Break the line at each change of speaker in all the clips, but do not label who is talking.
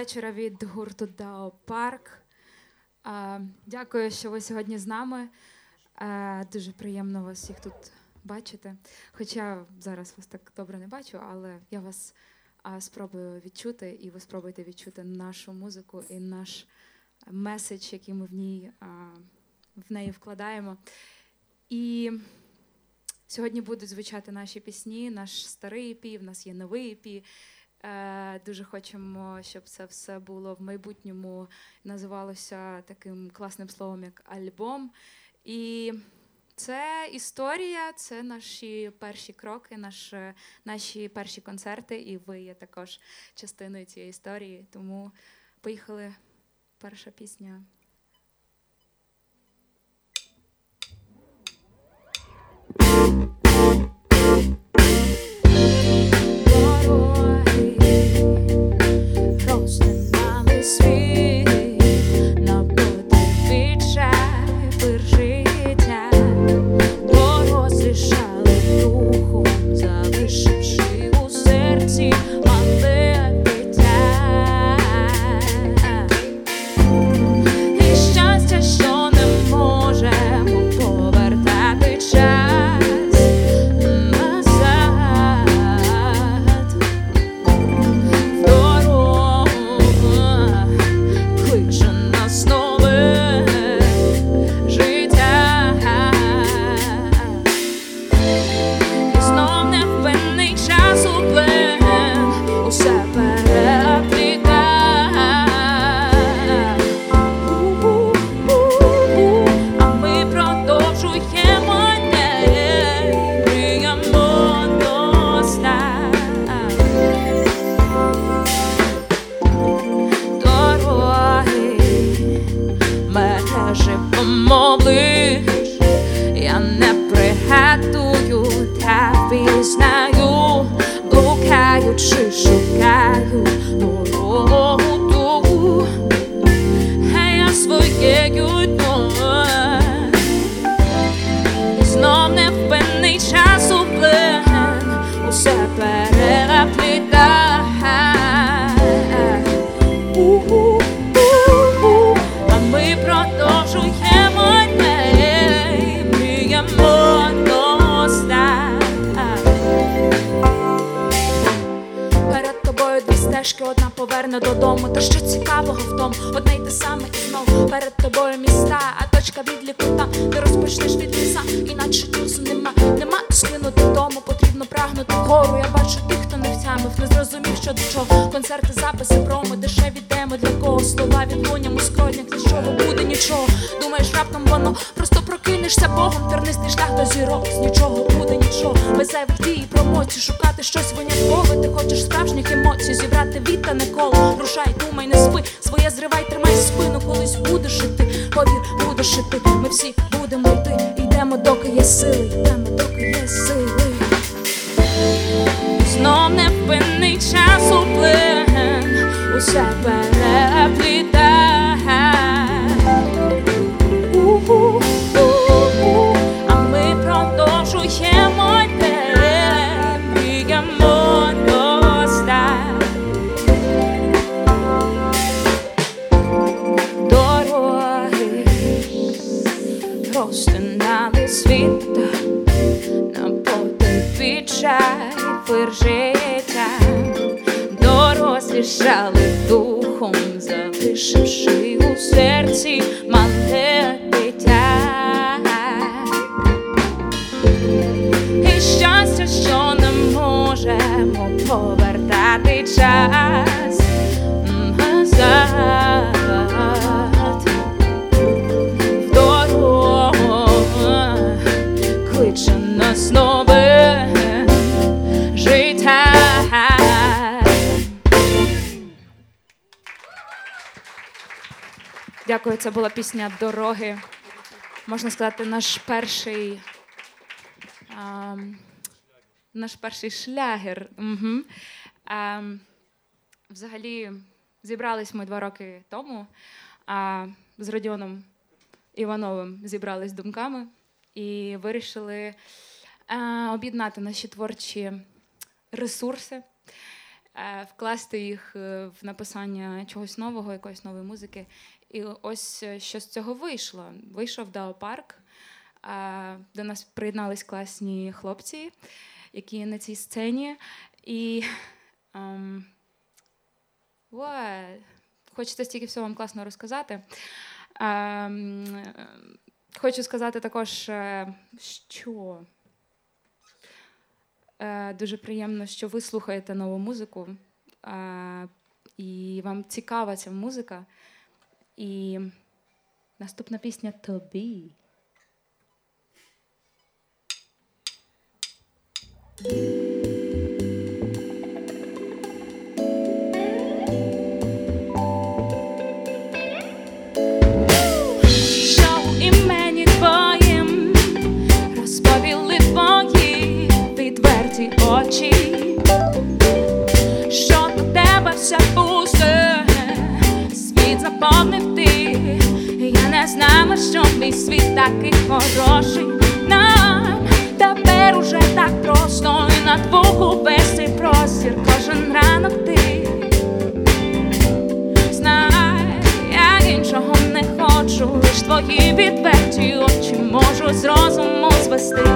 вечора від гурту Дао Парк. Дякую, що ви сьогодні з нами. Дуже приємно вас всіх тут бачити. Хоча зараз вас так добре не бачу, але я вас спробую відчути, і ви спробуєте відчути нашу музику і наш меседж, який ми в ній в неї вкладаємо. І Сьогодні будуть звучати наші пісні, наш старий епі, в нас є новий епі. Е, дуже хочемо, щоб це все було в майбутньому, називалося таким класним словом, як альбом. І це історія, це наші перші кроки, наш, наші перші концерти, і ви є також частиною цієї історії. Тому поїхали. Перша пісня. Ми всі будемо йти, йдемо, доки є сили, йдемо, доки є сили. Знов не впинний час уплин, усе переплітає. shall Дякую, це була пісня Дороги. Можна сказати, наш перший. А, наш перший шлягер. Угу. А, взагалі, зібрались ми два роки тому. А, з Радіоном Івановим зібрались думками і вирішили а, об'єднати наші творчі ресурси, е, вкласти їх е, в написання чогось нового, якоїсь нової музики. І ось е, що з цього вийшло. Вийшов Дао Парк, е, до нас приєднались класні хлопці, які на цій сцені. І ой, хочеться стільки всього вам класно розказати. Ем, хочу сказати також, е, що е, дуже приємно, що ви слухаєте нову музику, і вам цікава ця музика. І наступна пісня тобі. Очі, що мій світ такий хороший. Нам тепер уже так просто і на двох увесь простір кожен ранок ти. Знай, я іншого не хочу, лиш твої відверті очі можу з розуму звести.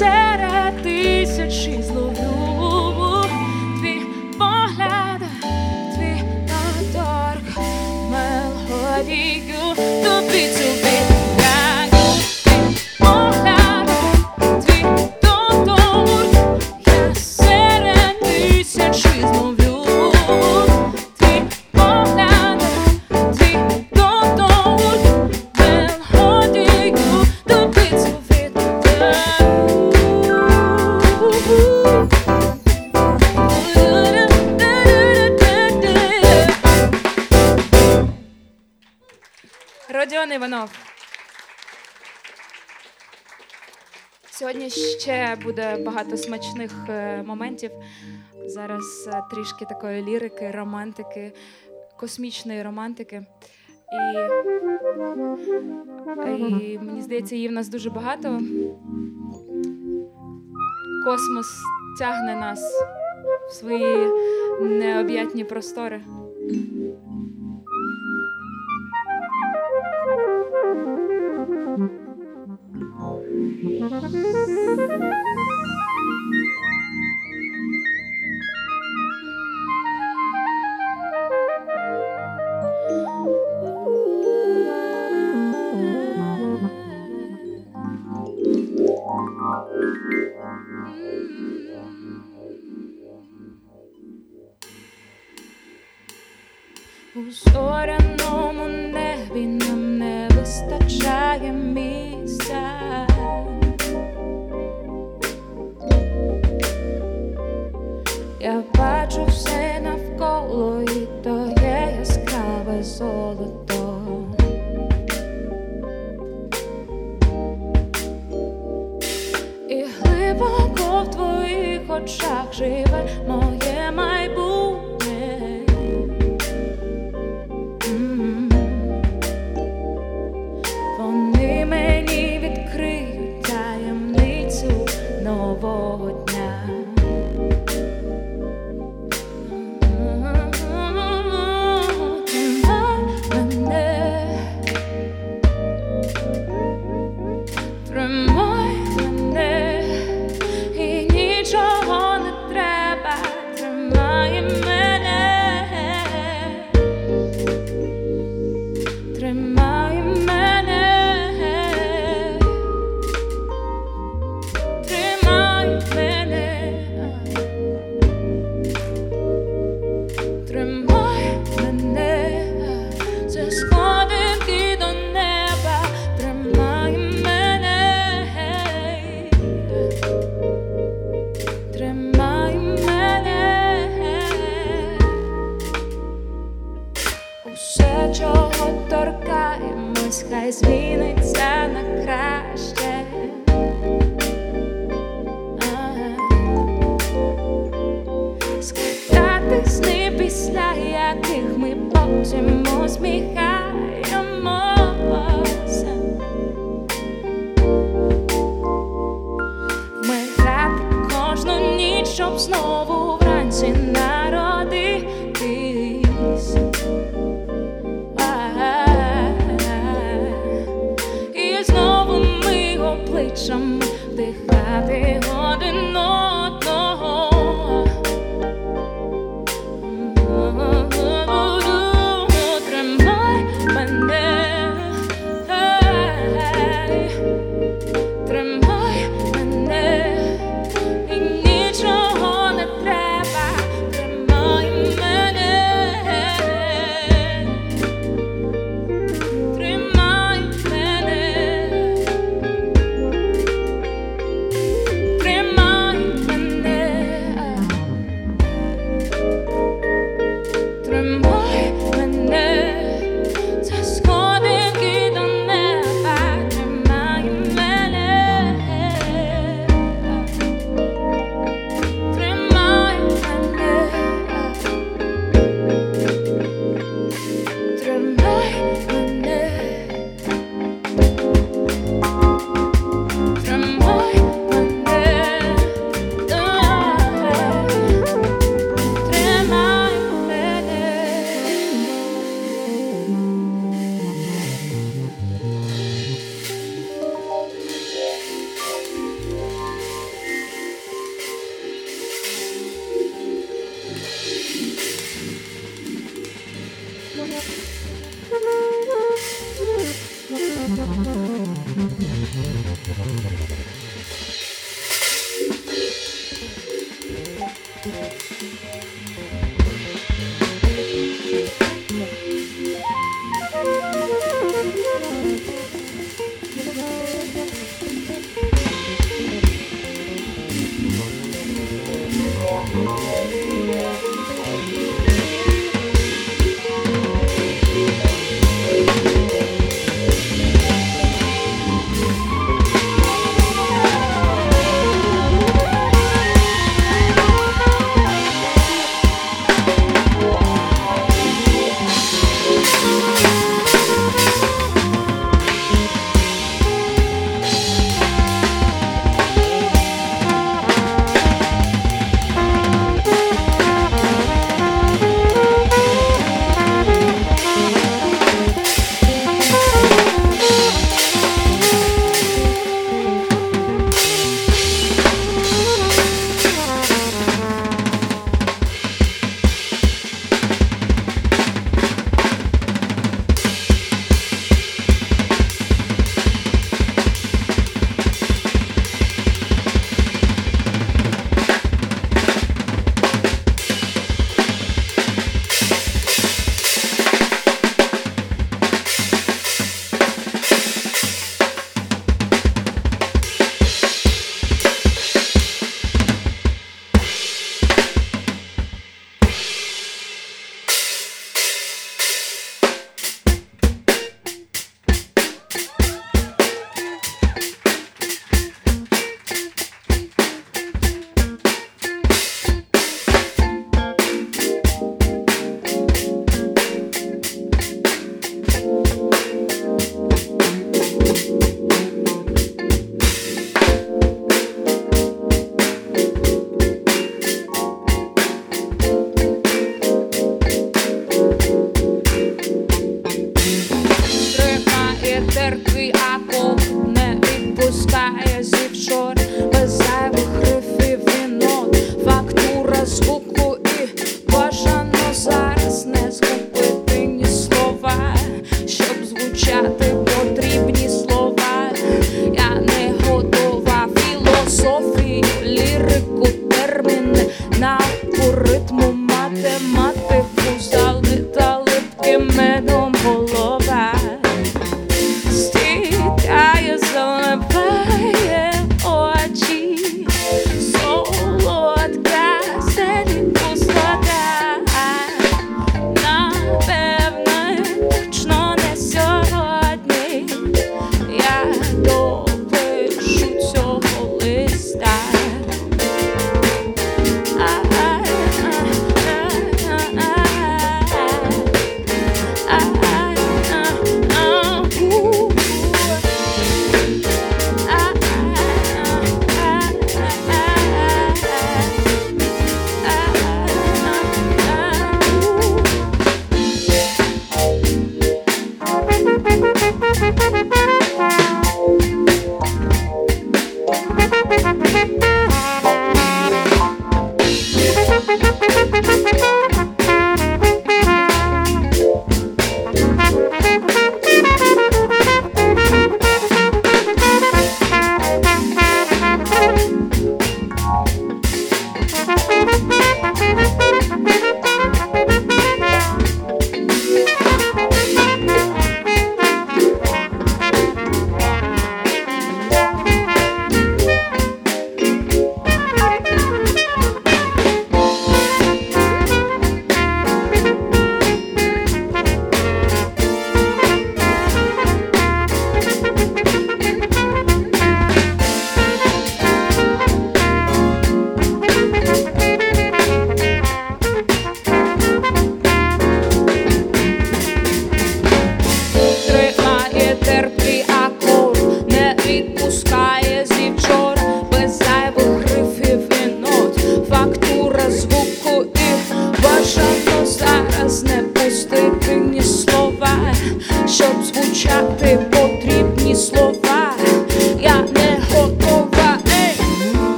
серед тисячі зловів. Буде багато смачних е, моментів. Зараз е, трішки такої лірики, романтики, космічної романтики. І, і мені здається, її в нас дуже багато. Космос тягне нас в свої необ'ятні простори. У зоряному небі нам не вистачає місця. Я бачу все навколо, і то є яскраве золото. І глибоко в твоїх очах живе моє майбутнє.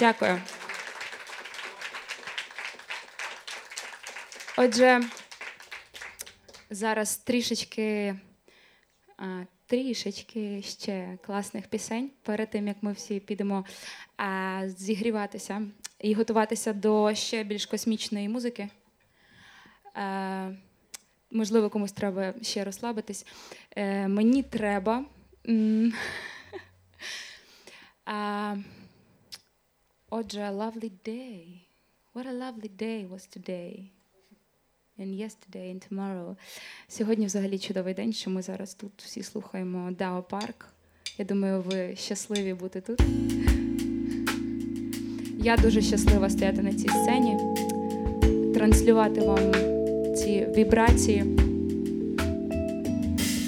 Дякую. Отже, зараз трішечки трішечки ще класних пісень перед тим, як ми всі підемо зігріватися і готуватися до ще більш космічної музики. Можливо, комусь треба ще розслабитись. Е, мені треба. Отже, a lovely day. What a lovely day was today. And yesterday and tomorrow. Сьогодні взагалі чудовий день, що ми зараз тут всі слухаємо Дао Парк. Я думаю, ви щасливі бути тут. Я дуже щаслива стояти на цій сцені, транслювати вам ці вібрації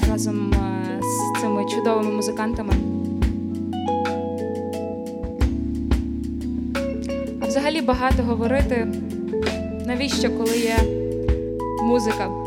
разом е, з цими чудовими музикантами. Багато говорити, навіщо, коли є музика.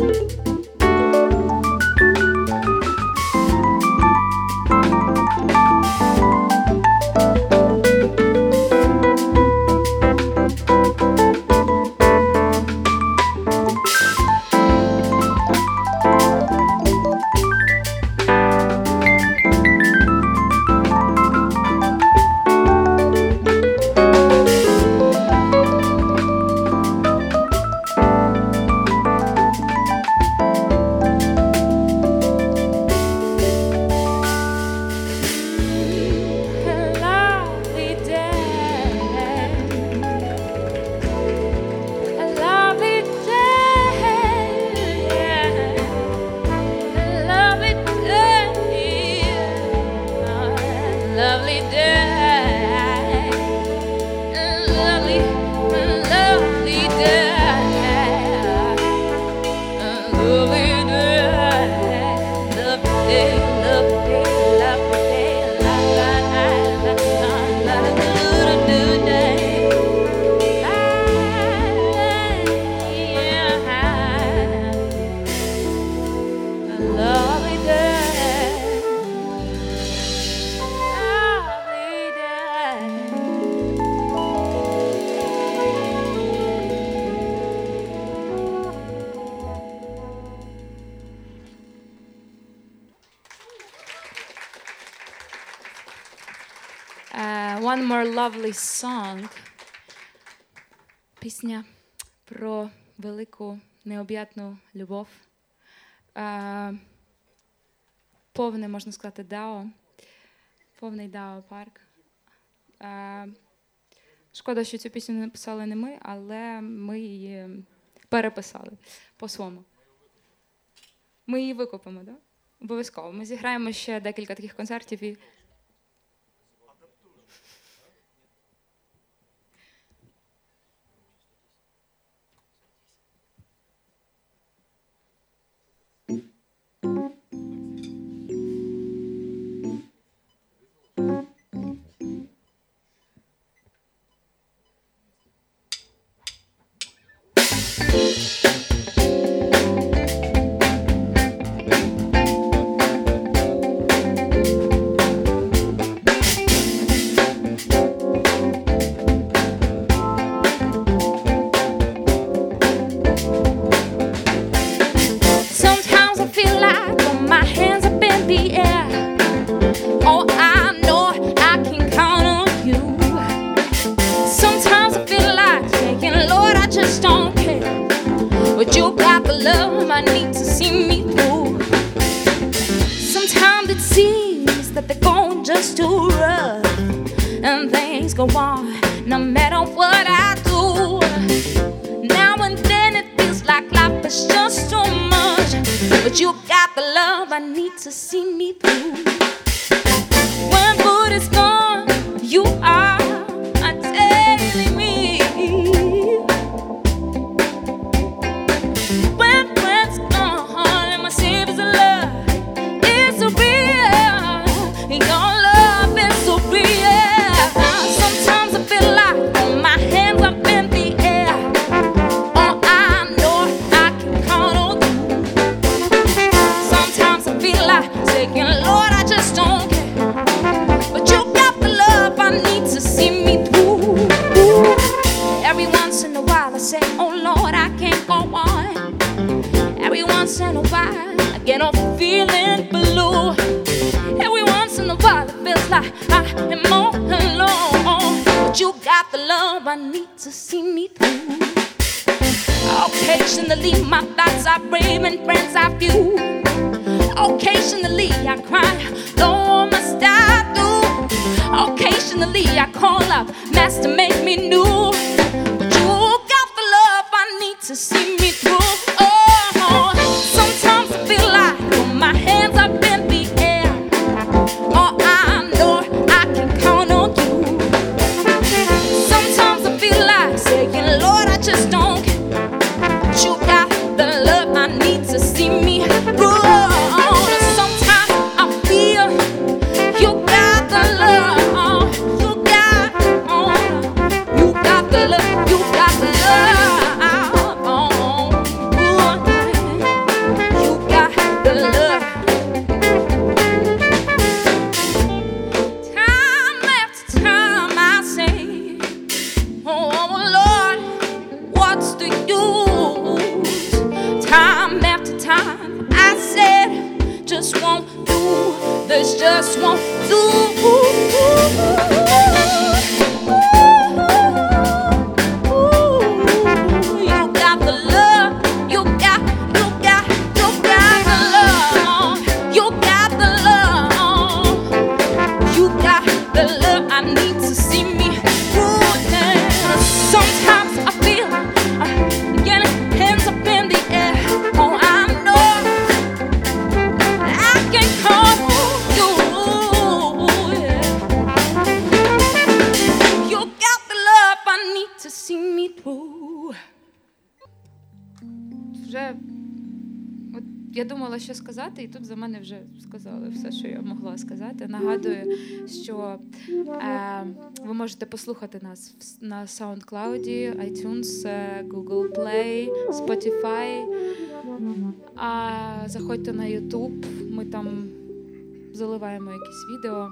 Música Пісня про велику необ'ятну любов. Повне, можна сказати, дао. Повний дао парк. Шкода, що цю пісню написали не ми, але ми її переписали по-своєму. Ми її викупимо. Да? Обов'язково. Ми зіграємо ще декілька таких концертів і що е, ви можете послухати нас на SoundCloud, iTunes, е, Google Play, Spotify. А заходьте на YouTube, ми там заливаємо якісь відео,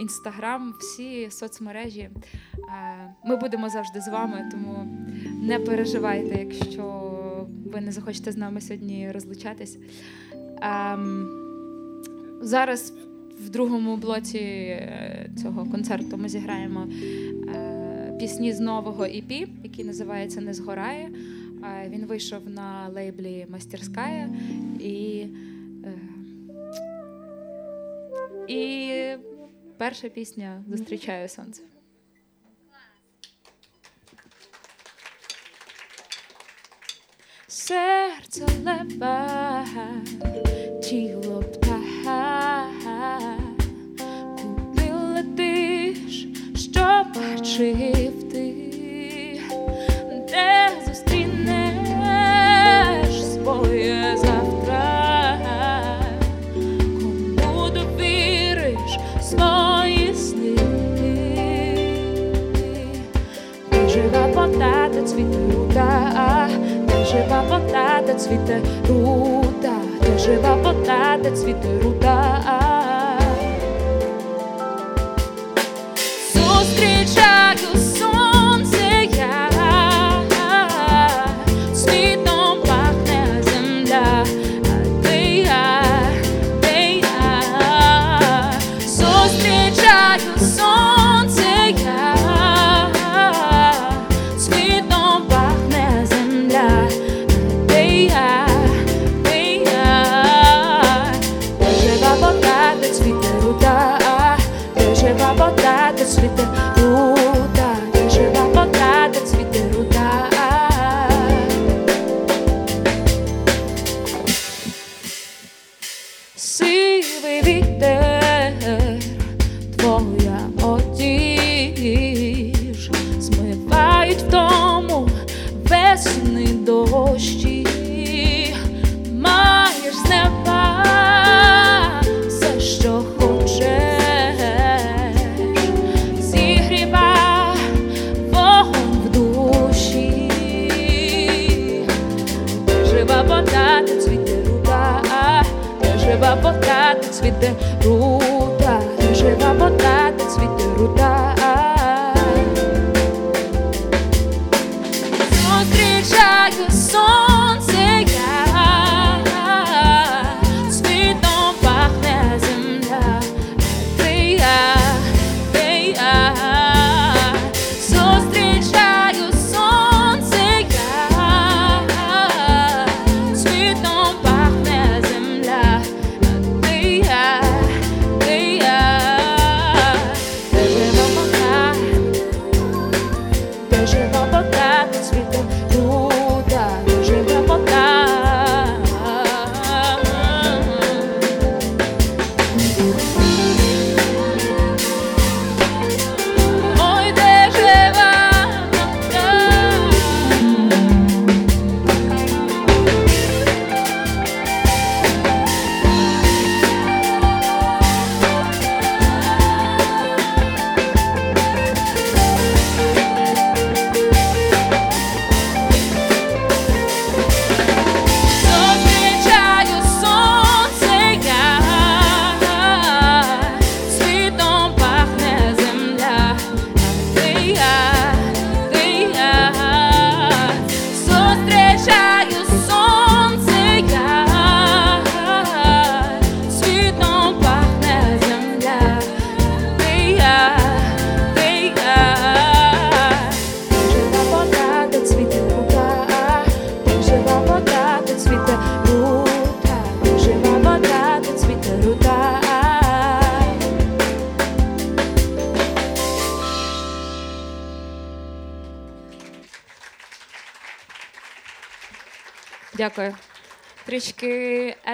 інстаграм, всі соцмережі. Е, ми будемо завжди з вами, тому не переживайте, якщо ви не захочете з нами сьогодні розлучатись. Ем, Зараз в другому блоці е, цього концерту ми зіграємо е, пісні з нового EP, який називається Не згорає. Він вийшов на лейблі Мастерськая і. І перша пісня Зустрічаю сонце. Серце лева, тіло птаха, куди летиш, що бачив ти, де зустрінеш своє завтра, кому довіриш свої сни, жива вода, де цвіте рута жива вода, де цвіте рута, де жива вода, де цвіти рута.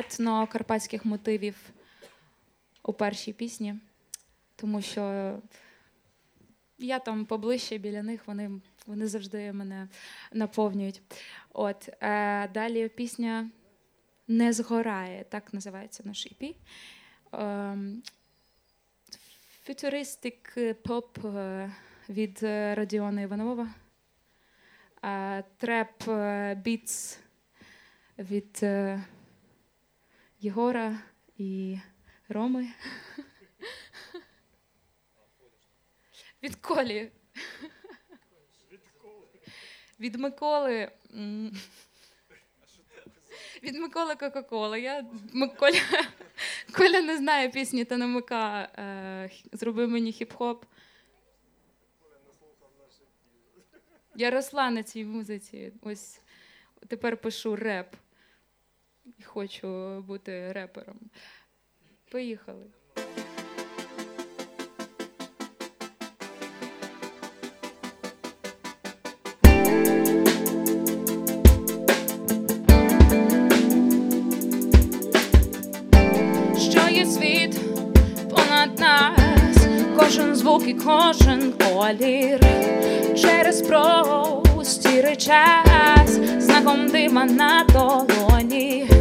Етно-карпатських мотивів у першій пісні, тому що я там поближче біля них, вони вони завжди мене наповнюють. От е, Далі пісня Не згорає, так називається наш EP. Футуристик поп е, від Радіона Іванова. Е, треп е, біц від е, Єгора і Роми. Від Колі. Від Миколи. Від Миколи Кока-Коли. Я Коля... Коля не знає пісні та намика. Е, Зроби мені хіп-хоп. Я росла на цій музиці. Ось тепер пишу реп і хочу бути репером. Поїхали. Що є світ понад нас, кожен звук і кожен колір через простіри час, знаком дима на долоні.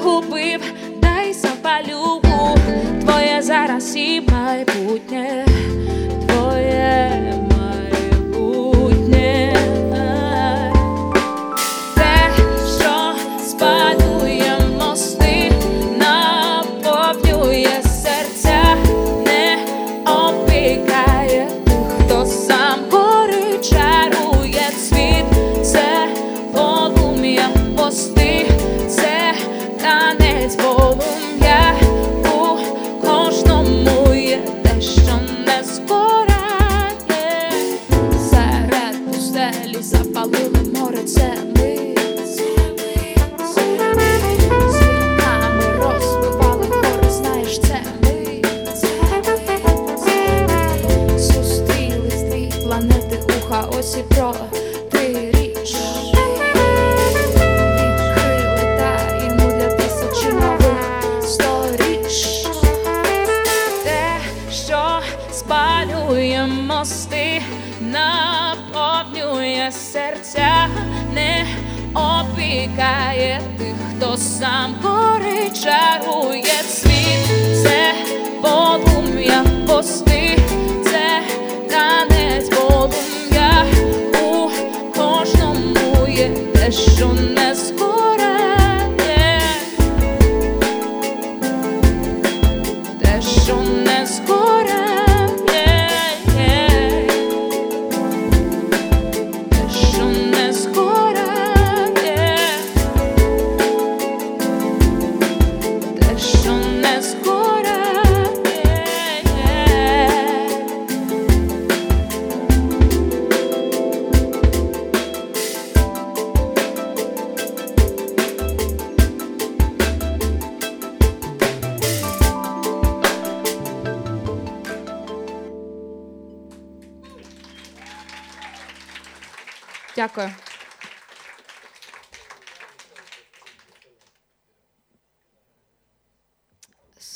загубив, дай запалю твоє зараз і майбутнє.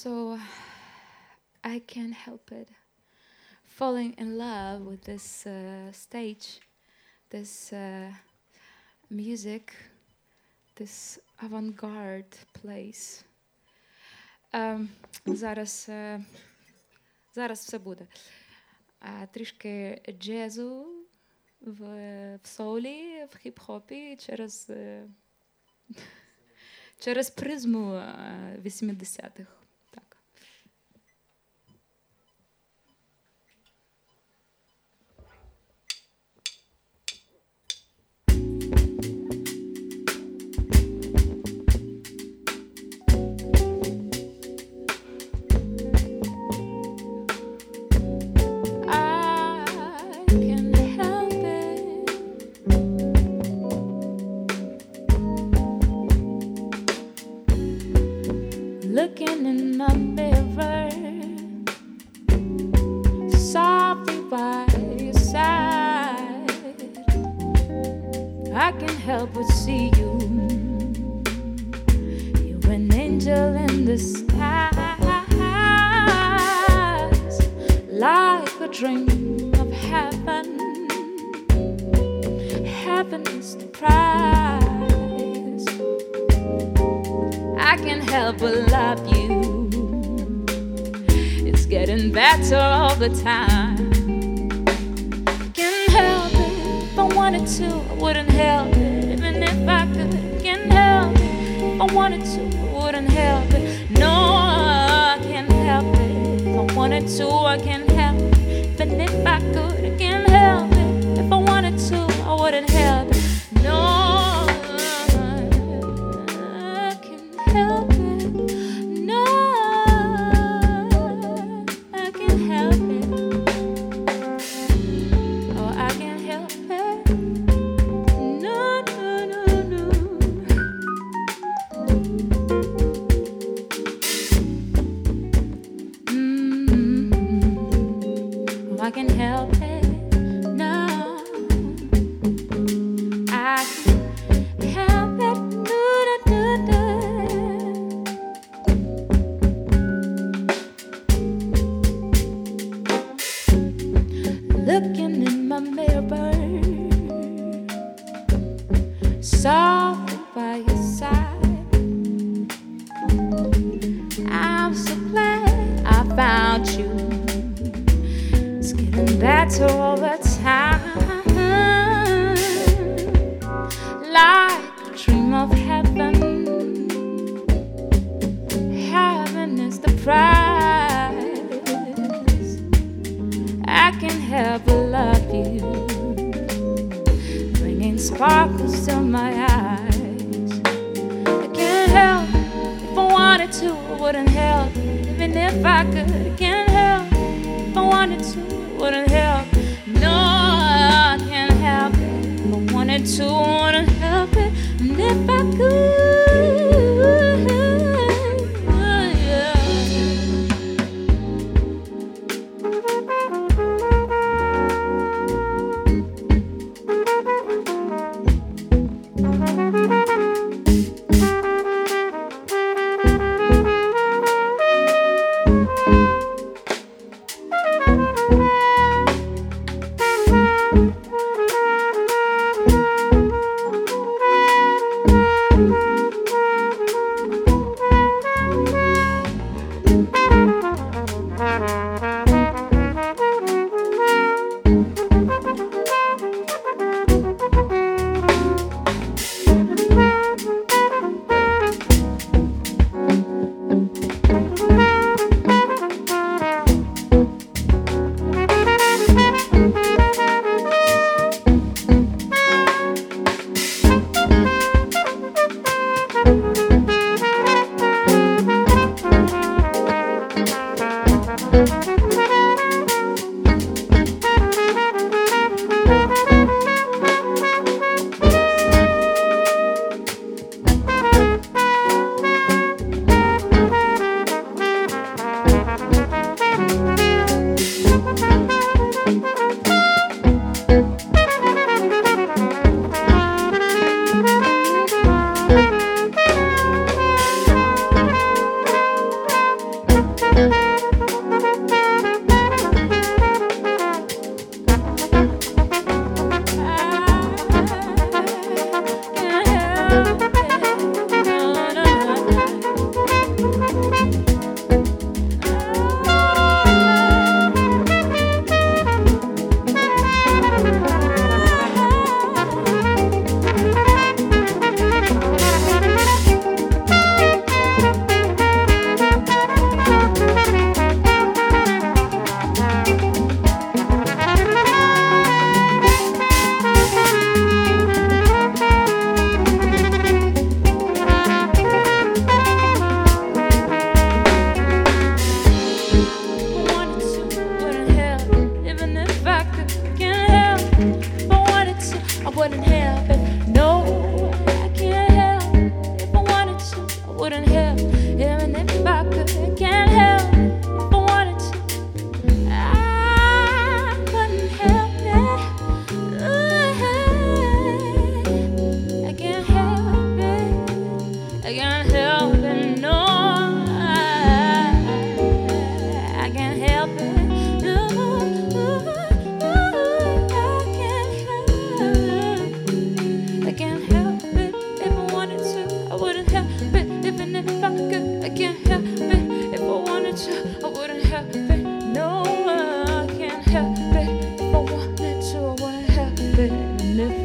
So I can't help it. Falling in love with this uh, stage, this uh, music, this avant garde place. Um, зараз, uh, зараз все буде. Uh, трішки джезу в, в соулі, в хіп-хопі через. Uh, Через призму 80-х.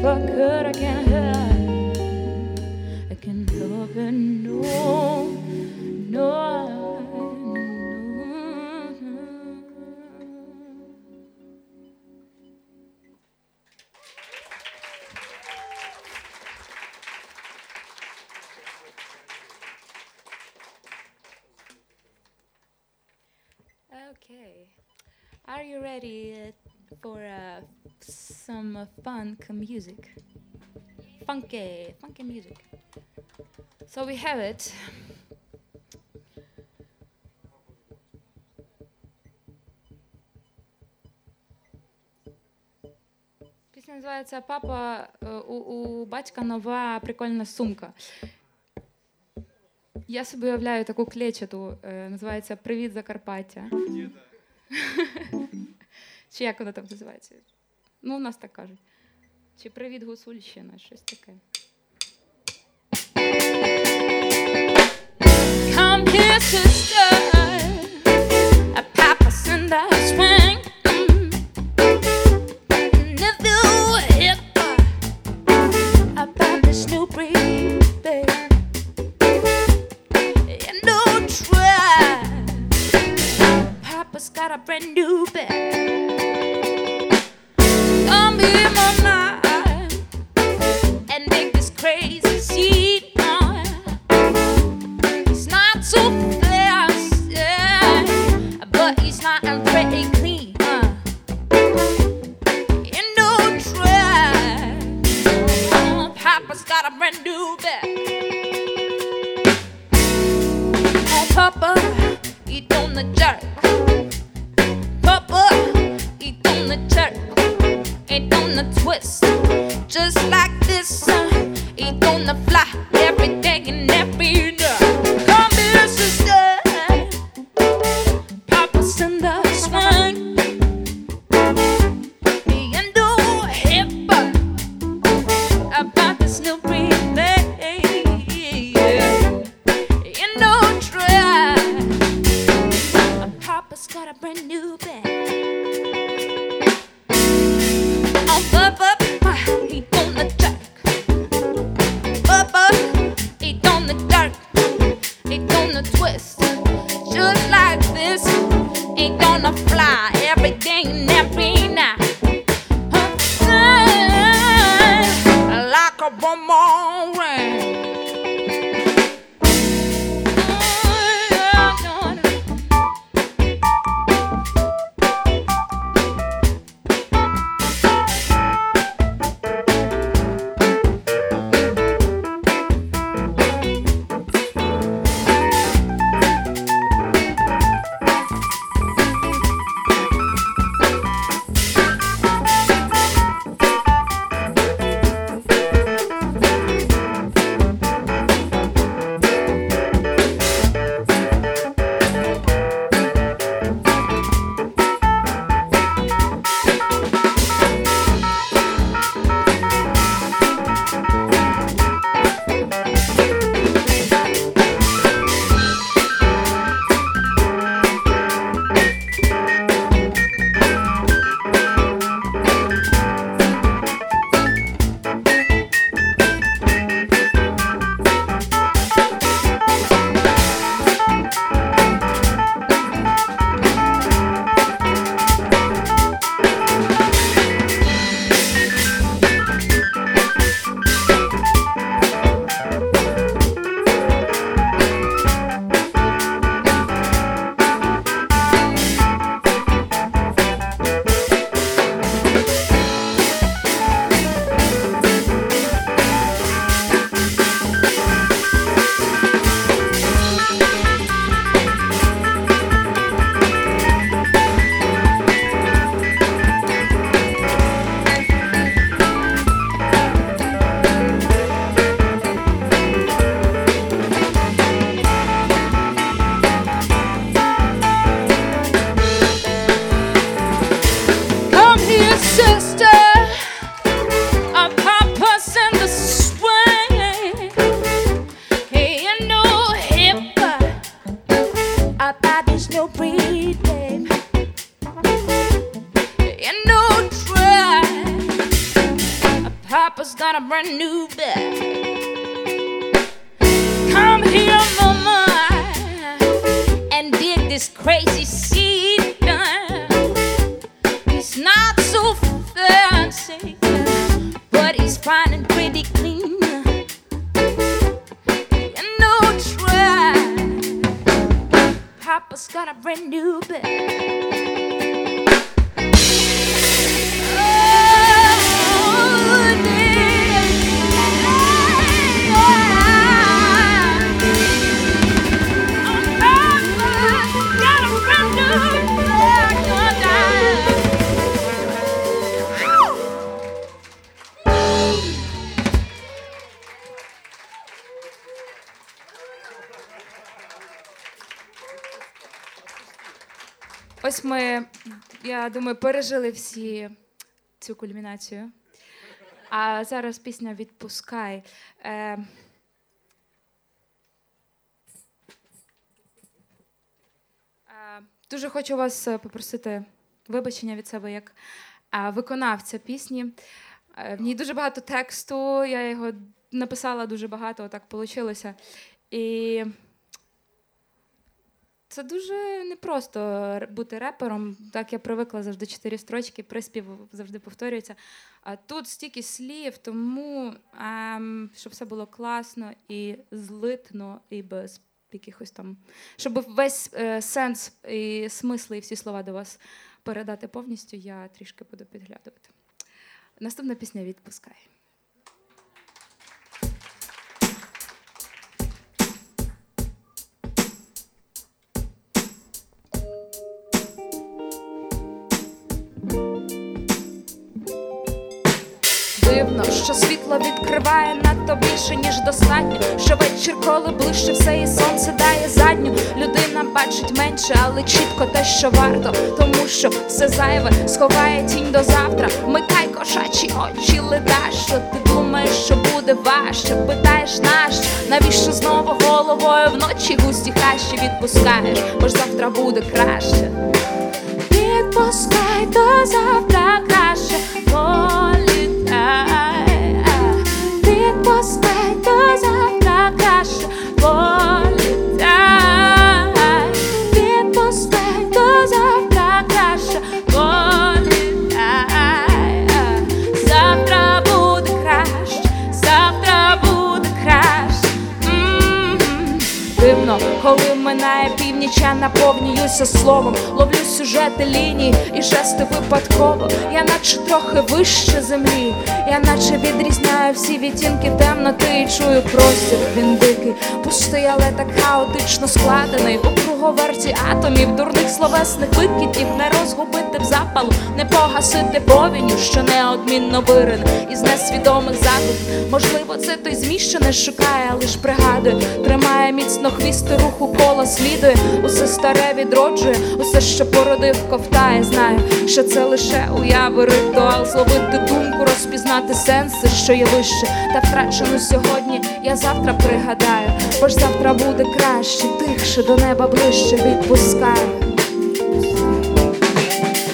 if I could, I can't hide. I can love and know, know. Okay, are you ready? for uh, some funk music. Funky, funky music. So we have it. Пісня називається Папа э, у, у батька нова прикольна сумка. Я собі уявляю таку клечету, э, називається Привіт Закарпаття. Чи як вона там називається? Ну, у нас так кажуть. Чи привід Гусульщина, щось таке. Думаю, пережили всі цю кульмінацію. А зараз пісня Відпускай. Е, е, Дуже хочу вас попросити вибачення від себе як е, виконавця пісні. Е, В ній дуже багато тексту, я його написала дуже багато, так вийшло. І це дуже непросто бути репером. Так я привикла завжди чотири строчки, приспів завжди повторюється. А тут стільки слів, тому ем, щоб все було класно і злитно, і без якихось там, щоб весь е, сенс і смисли, і всі слова до вас передати повністю, я трішки буду підглядувати. Наступна пісня відпускай. Що світло відкриває надто більше, ніж достатньо. Що вечір, коли ближче все і сонце дає задню. Людина бачить менше, але чітко те, що варто. Тому що все зайве сховає тінь до завтра. Вмикай кошачі очі, леда, що ти думаєш, що буде важче. Питаєш нащо, навіщо знову головою вночі густі хащі відпускаєш, бо ж завтра буде краще. Відпускай до завтра краще минає наповнююся словом, ловлю сюжети лінії і жести випадково. Я наче трохи вище землі, я наче відрізняю всі відтінки темноти і чую простір. Він дикий, пустий, але так хаотично складений. Круговерті атомів, дурних словесних викидів, не розгубити в запалу, не погасити повінню, що неодмінно вирин із несвідомих задумів. Можливо, це той зміст, що не шукає, лиш пригадує, тримає міцно хвісти руху кола слідує, усе старе відроджує, усе, що породив, ковтає. Знаю, що це лише уяви, ритуал, зловити думку, розпізнати сенси, що є вище, та втрачену сьогодні. Я завтра пригадаю, бо ж завтра буде краще, тихше до неба ближче відпускай.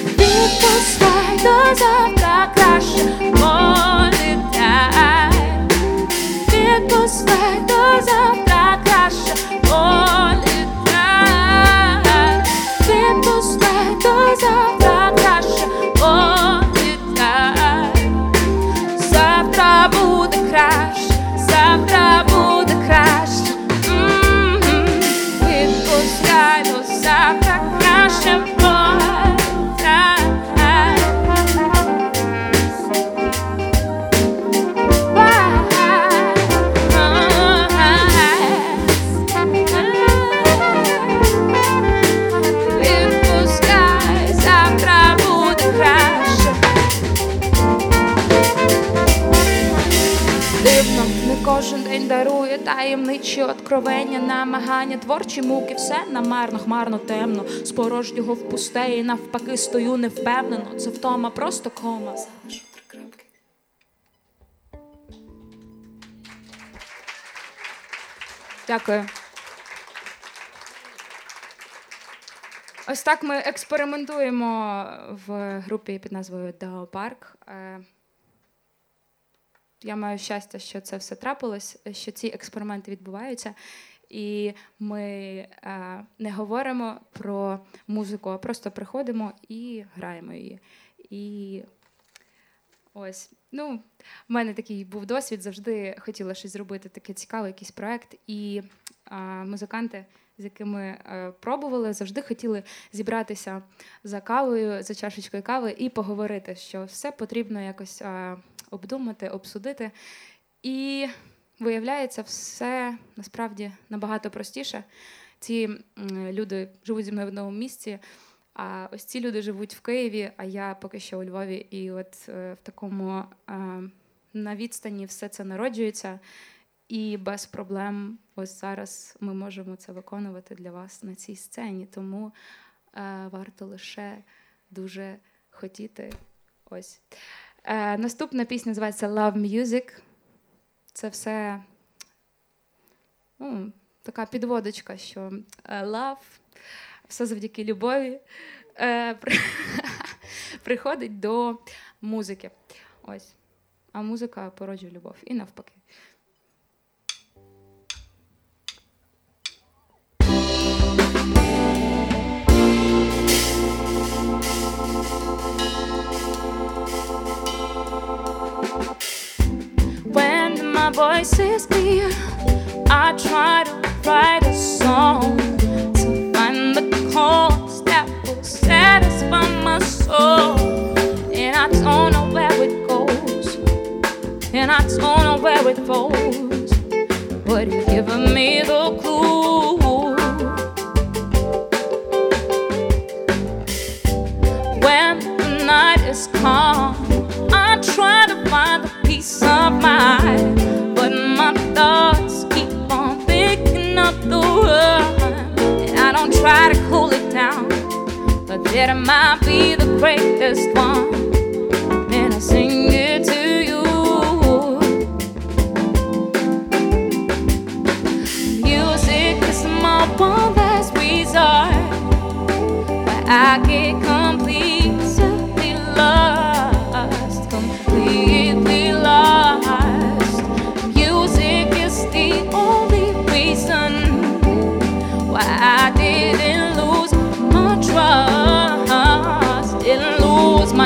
Відпускай до завтра краще політай. Відпускай до завтра краще політай. Порожнього в і навпаки стою невпевнено. Це втома, просто кома. Дякую. Ось так ми експериментуємо в групі під назвою Дао Парк. Е, я маю щастя, що це все трапилось, що ці експерименти відбуваються. І ми е, не говоримо про музику, а просто приходимо і граємо її. І ось, ну, в мене такий був досвід, завжди хотіла щось зробити, таке цікаве, якийсь проект. І е, музиканти, з якими е, пробували, завжди хотіли зібратися за кавою, за чашечкою кави і поговорити, що все потрібно якось е, обдумати, обсудити. І виявляється, все насправді набагато простіше. Ці люди живуть зі мною в одному місці. А ось ці люди живуть в Києві, а я поки що у Львові. І от е, в такому е, на відстані все це народжується, і без проблем ось зараз ми можемо це виконувати для вас на цій сцені. Тому е, варто лише дуже хотіти. Ось. Наступна пісня називається Love Music. Це все ну, така підводочка, що е, love, все завдяки любові е, приходить до музики. Ось. А музика породжує любов. І навпаки. My voice is clear. I try to write a song to find the chords that will satisfy my soul. And I don't know where it goes, and I don't know where it falls. But you've given me the clue. When the night is calm, And I don't try to cool it down, but that might be the greatest one. And I sing it to you. Music is my one last resort, where I get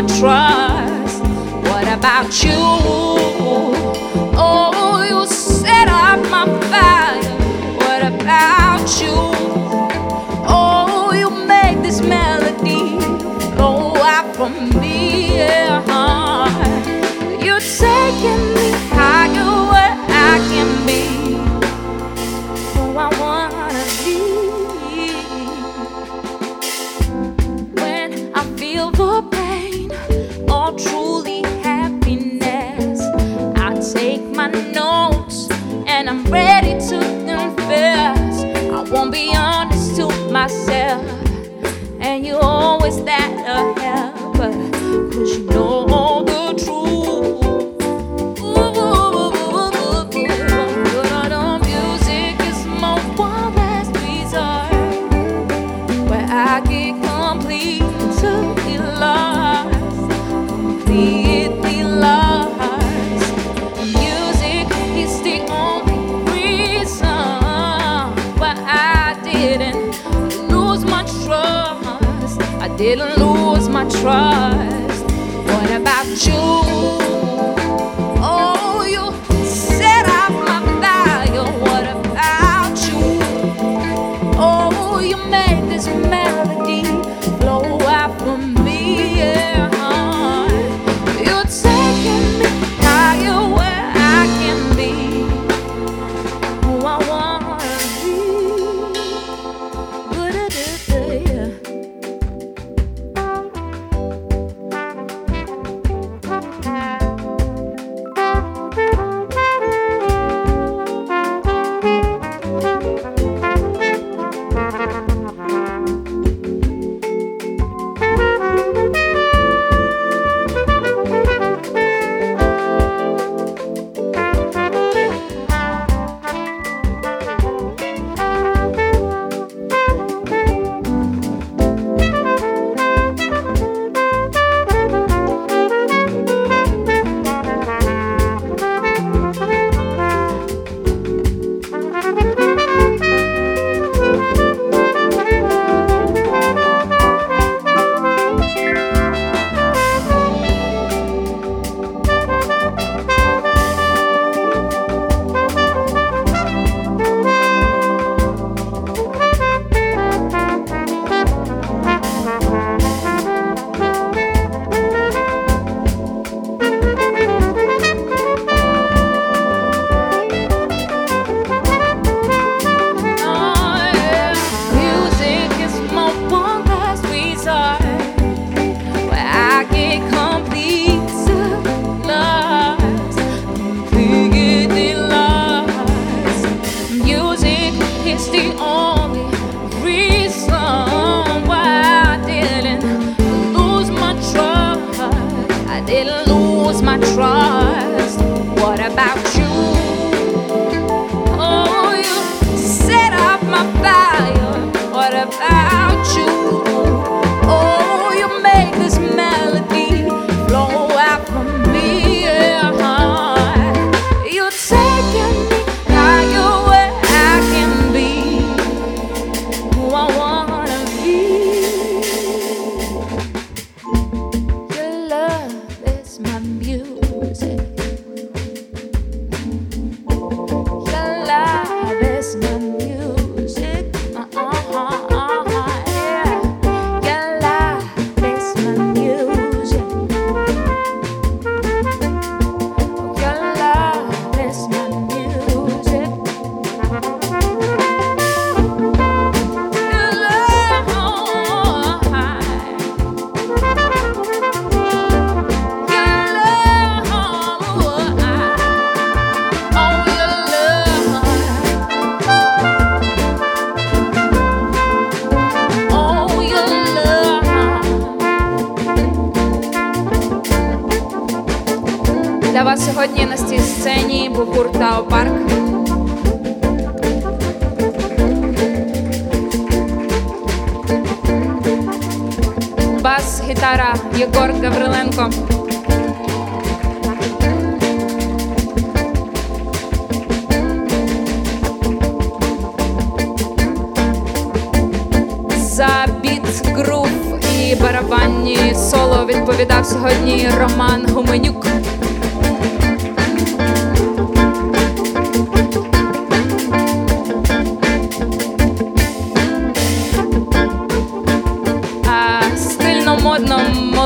lose my trust. What about you? Oh, you set up my fire. What about you? Oh, you make this melody flow out from me. Yeah. Won't be honest to myself, and you're always that a helper, cause you know the Christ. What about you?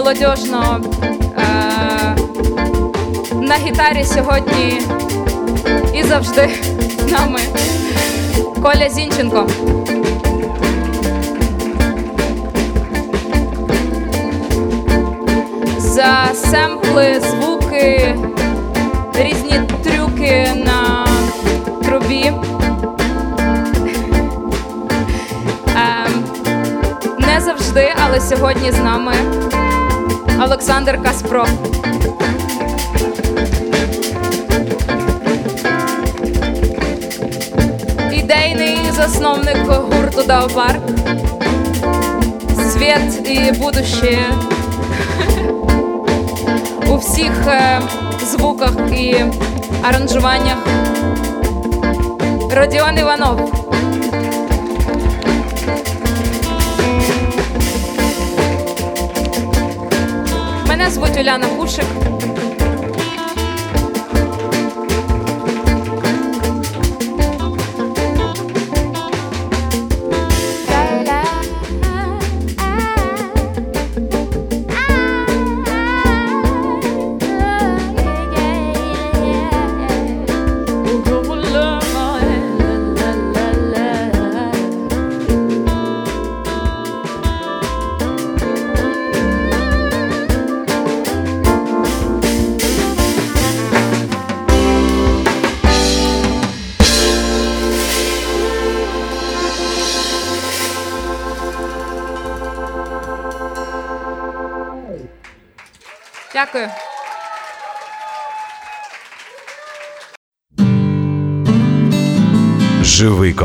молодежно. Е, на гітарі сьогодні і завжди з нами Коля Зінченко. За семпли, звуки, різні трюки на трубі. Ем, не завжди, але сьогодні з нами. Олександр Каспров. Ідейний засновник гурту Даопарк. Світ і будущее у всіх е, звуках і аранжуваннях. Родіон Іванов. звуть Оляна Кушик.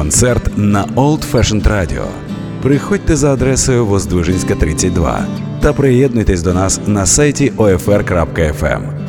концерт на Old Fashioned Radio. Приходьте за адресою Воздвижинська, 32 та приєднуйтесь до нас на сайті OFR.FM.